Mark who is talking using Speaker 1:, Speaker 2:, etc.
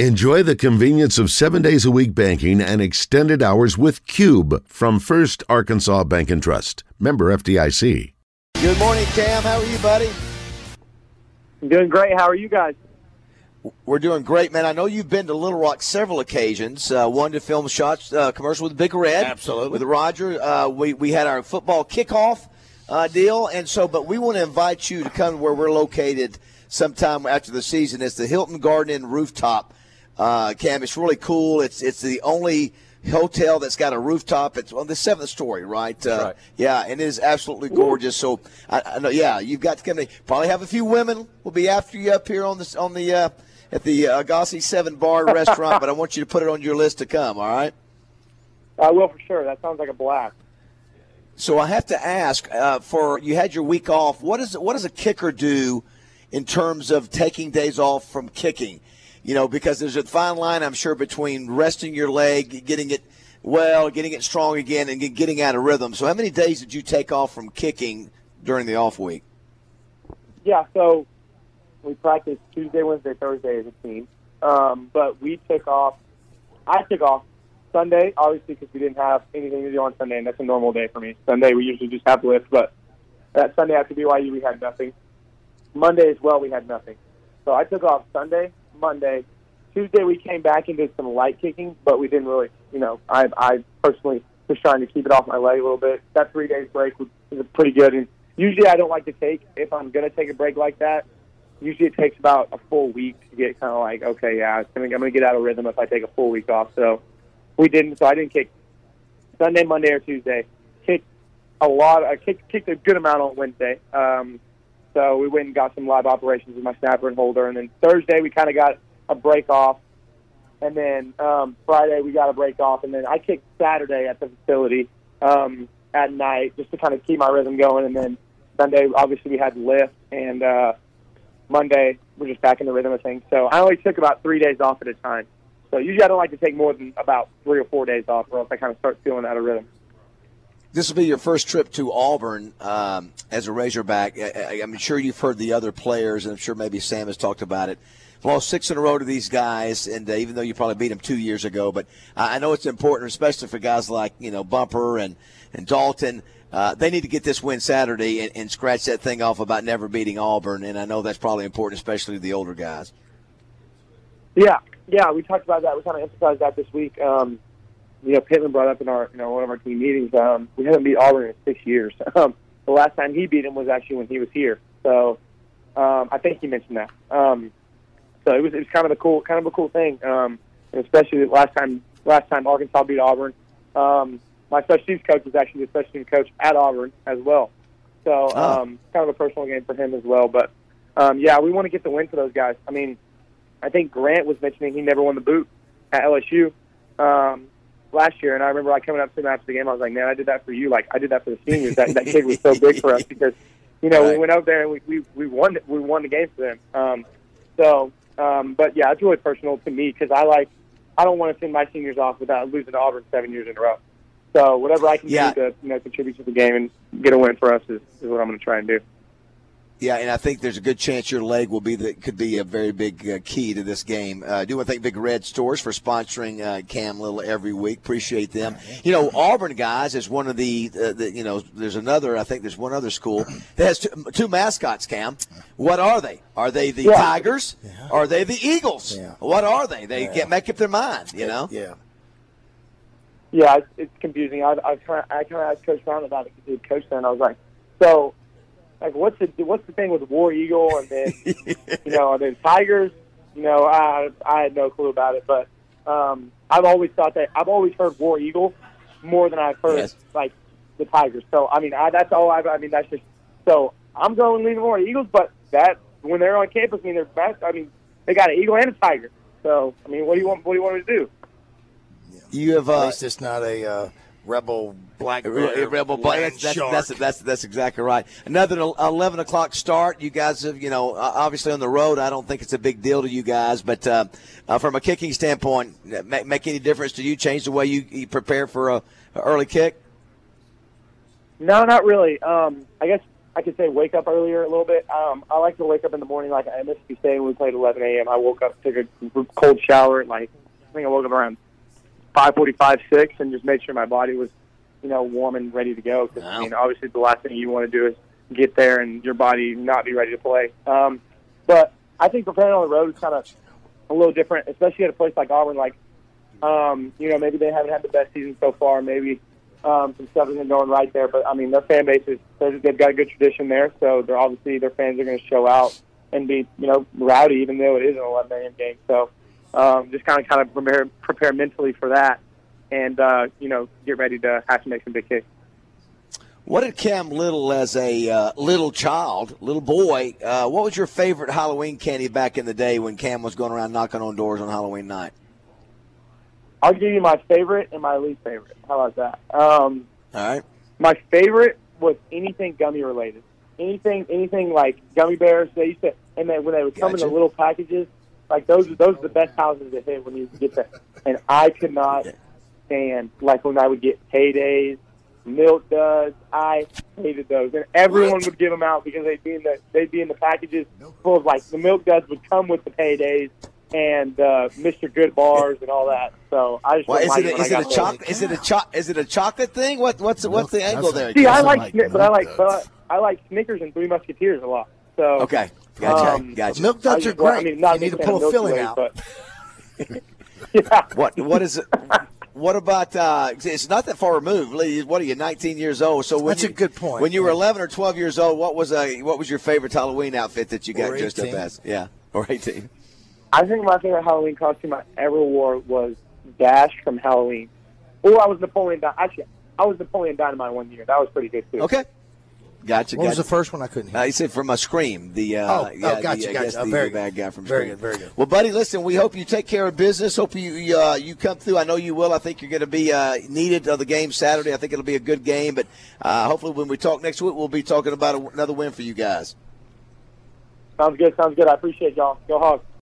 Speaker 1: Enjoy the convenience of seven days a week banking and extended hours with Cube from First Arkansas Bank and Trust. Member FDIC.
Speaker 2: Good morning, Cam. How are you, buddy?
Speaker 3: I'm doing great. How are you guys?
Speaker 2: We're doing great, man. I know you've been to Little Rock several occasions. Uh, one to film shots, uh, commercial with Big Red,
Speaker 4: absolutely,
Speaker 2: with Roger. Uh, we we had our football kickoff uh, deal, and so, but we want to invite you to come where we're located sometime after the season. It's the Hilton Garden Inn rooftop uh, Cam. It's really cool. It's it's the only hotel that's got a rooftop. It's on the seventh story, right?
Speaker 4: Uh, right.
Speaker 2: Yeah, and it is absolutely gorgeous. So, I, I, know. Yeah, you've got to come. To, probably have a few women. will be after you up here on the on the uh, at the uh, Agasi Seven Bar Restaurant. but I want you to put it on your list to come. All right.
Speaker 3: I will for sure. That sounds like a blast.
Speaker 2: So I have to ask uh, for you had your week off. What is what does a kicker do in terms of taking days off from kicking? You know, because there's a fine line, I'm sure, between resting your leg, getting it well, getting it strong again, and getting out of rhythm. So, how many days did you take off from kicking during the off week?
Speaker 3: Yeah, so we practiced Tuesday, Wednesday, Thursday as a team, um, but we took off. I took off Sunday, obviously, because we didn't have anything to do on Sunday, and that's a normal day for me. Sunday, we usually just have lifts, but that Sunday after BYU, we had nothing. Monday as well, we had nothing. So I took off Sunday, Monday. Tuesday we came back and did some light kicking, but we didn't really, you know, I I personally was trying to keep it off my leg a little bit. That three days break was, was pretty good. And usually I don't like to take if I'm gonna take a break like that. Usually it takes about a full week to get kind of like, okay, yeah, I'm gonna, I'm gonna get out of rhythm if I take a full week off. So we didn't. So I didn't kick Sunday, Monday, or Tuesday. Kicked a lot. I kicked kicked a good amount on Wednesday. Um, so we went and got some live operations with my snapper and holder. And then Thursday we kind of got a break off. And then um, Friday we got a break off. And then I kicked Saturday at the facility um, at night just to kind of keep my rhythm going. And then Sunday obviously we had lift. And uh, Monday we're just back in the rhythm of things. So I only took about three days off at a time. So usually I don't like to take more than about three or four days off, or else I kind of start feeling out of rhythm
Speaker 2: this will be your first trip to Auburn um, as a Razorback. I, am sure you've heard the other players, and I'm sure maybe Sam has talked about it. Lost six in a row to these guys, and uh, even though you probably beat them two years ago, but I know it's important, especially for guys like you know Bumper and and Dalton. Uh, they need to get this win Saturday and, and, scratch that thing off about never beating Auburn, and I know that's probably important, especially to the older guys.
Speaker 3: Yeah, yeah, we talked about that. We kind of emphasized that this week. Um, you know, Pittman brought up in our, you know, one of our team meetings. Um, we haven't beat Auburn in six years. Um, the last time he beat him was actually when he was here. So um, I think he mentioned that. Um, so it was it was kind of a cool kind of a cool thing, um, and especially the last time last time Arkansas beat Auburn. Um, my special teams coach was actually the special teams coach at Auburn as well. So
Speaker 2: oh.
Speaker 3: um, kind of a personal game for him as well. But um, yeah, we want to get the win for those guys. I mean, I think Grant was mentioning he never won the boot at LSU. Um, last year, and I remember I coming up to him after the game. I was like, "Man, I did that for you. Like I did that for the seniors. That that kid was so big for us because, you know, right. we went out there and we we we won we won the game for them. Um, so, um, but yeah, it's really personal to me because I like I don't want to send my seniors off without losing to Auburn seven years in a row. So whatever I can
Speaker 2: yeah.
Speaker 3: do to you know contribute to the game and get a win for us is, is what I'm going to try and do.
Speaker 2: Yeah, and I think there's a good chance your leg will be the could be a very big uh, key to this game. Uh, I do want to thank Big Red Stores for sponsoring uh, Cam Little every week. Appreciate them. You know, Auburn guys is one of the, uh, the you know there's another I think there's one other school that has two, two mascots. Cam, what are they? Are they the yeah. Tigers? Yeah. Are they the Eagles?
Speaker 4: Yeah.
Speaker 2: What are they? They yeah. get make up their mind. You know.
Speaker 4: Yeah.
Speaker 3: Yeah, it's, it's confusing. I, I kind of I kind of asked Coach Brown about it because he coached there, and I was like, so like what's the what's the thing with War Eagle and then you know and then Tigers? You know, I I had no clue about it, but um, I've always thought that I've always heard War Eagle more than I've heard
Speaker 2: yes.
Speaker 3: like the Tigers. So I mean, I, that's all I. I mean, that's just so I'm going leaving War Eagles, but that when they're on campus, I mean, they're best. I mean, they got an eagle and a tiger. So I mean, what do you want? What do you want me to do?
Speaker 2: You have uh,
Speaker 4: at least it's not a. Uh rebel black
Speaker 2: rebel black. That's, that's, that's, that's, that's exactly right. Another eleven o'clock start. You guys have you know obviously on the road. I don't think it's a big deal to you guys, but uh, uh, from a kicking standpoint, make, make, any difference to you? Change the way you, you prepare for a, a, early kick?
Speaker 3: No, not really. Um, I guess I could say wake up earlier a little bit. Um, I like to wake up in the morning, like at Mississippi State when we played 11 a.m. I woke up, took a cold shower, at like I think I woke up around 5:45, six, and just made sure my body was, you know, warm and ready to go. Because I mean, obviously, the last thing you want to do is get there and your body not be ready to play. Um, but I think preparing on the road is kind of a little different, especially at a place like Auburn. Like, um, you know, maybe they haven't had the best season so far. Maybe um, some stuff isn't going right there. But I mean, their fan base is they've got a good tradition there, so they're obviously their fans are going to show out and be you know rowdy, even though it is an 11 a.m. game. So um, just kind of kind of prepare prepare mentally for that, and uh, you know get ready to have to make some big kicks.
Speaker 2: What did Cam Little, as a uh, little child, little boy, uh, what was your favorite Halloween candy back in the day when Cam was going around knocking on doors on Halloween night?
Speaker 3: I'll give you my favorite and my least favorite. How about that? Um,
Speaker 2: All right.
Speaker 3: my favorite was anything gummy related. Anything, anything like gummy bears. They used to, and then when they would come in the little packages, like those, those are the best houses to hit when you get that. And I could not stand like when I would get paydays, milk duds. I hated those, and everyone would give them out because they'd be in the they'd be in the packages full of like the milk duds would come with the paydays and uh, Mr. Goodbars and all that. So I just
Speaker 2: Well,
Speaker 3: didn't
Speaker 2: is
Speaker 3: like
Speaker 2: it,
Speaker 3: when
Speaker 2: is
Speaker 3: I
Speaker 2: it a
Speaker 3: got
Speaker 2: chocolate? Is it a cho- Is it a chocolate thing? What what's what's the angle there?
Speaker 3: See, I like,
Speaker 5: like
Speaker 3: but I like, but I, I like Snickers and Three Musketeers a lot. So
Speaker 2: Okay, gotcha,
Speaker 3: Um,
Speaker 2: gotcha.
Speaker 4: Milk duds
Speaker 3: I-
Speaker 4: are
Speaker 3: well,
Speaker 4: great.
Speaker 3: I mean, not
Speaker 4: you need to
Speaker 3: a big fan
Speaker 4: pull
Speaker 3: of
Speaker 4: a filling out.
Speaker 3: But yeah,
Speaker 2: What what is it? What about? Uh, it's not that far removed. Lee, What are you? 19 years old. So when
Speaker 4: That's a good point.
Speaker 2: When you were 11 or 12 years old, what was a what was your favorite Halloween outfit that you got
Speaker 4: Or
Speaker 2: dressed up as? Yeah, or 18.
Speaker 3: I think my favorite Halloween costume I ever wore was Dash from Halloween. Or I was Napoleon. Dy- Actually, I was Napoleon Dynamite one year. That was pretty good too.
Speaker 2: Okay, gotcha.
Speaker 4: What was the first one I couldn't hear?
Speaker 2: Uh, he said from a scream. The uh,
Speaker 4: Oh, oh,
Speaker 2: yeah,
Speaker 4: gotcha,
Speaker 2: the, I
Speaker 4: gotcha.
Speaker 2: guess
Speaker 4: Oh,
Speaker 2: the,
Speaker 4: very
Speaker 2: the bad guy from
Speaker 4: Very
Speaker 2: Scream.
Speaker 4: good, very good.
Speaker 2: Well, buddy, listen, we hope you take care of business. Hope you you, uh, you come through. I know you will. I think you're going to be uh, needed of the game Saturday. I think it'll be a good game. But uh, hopefully, when we talk next week, we'll be talking about a, another win for you guys.
Speaker 3: Sounds good. Sounds good. I appreciate y'all. Go Hogs.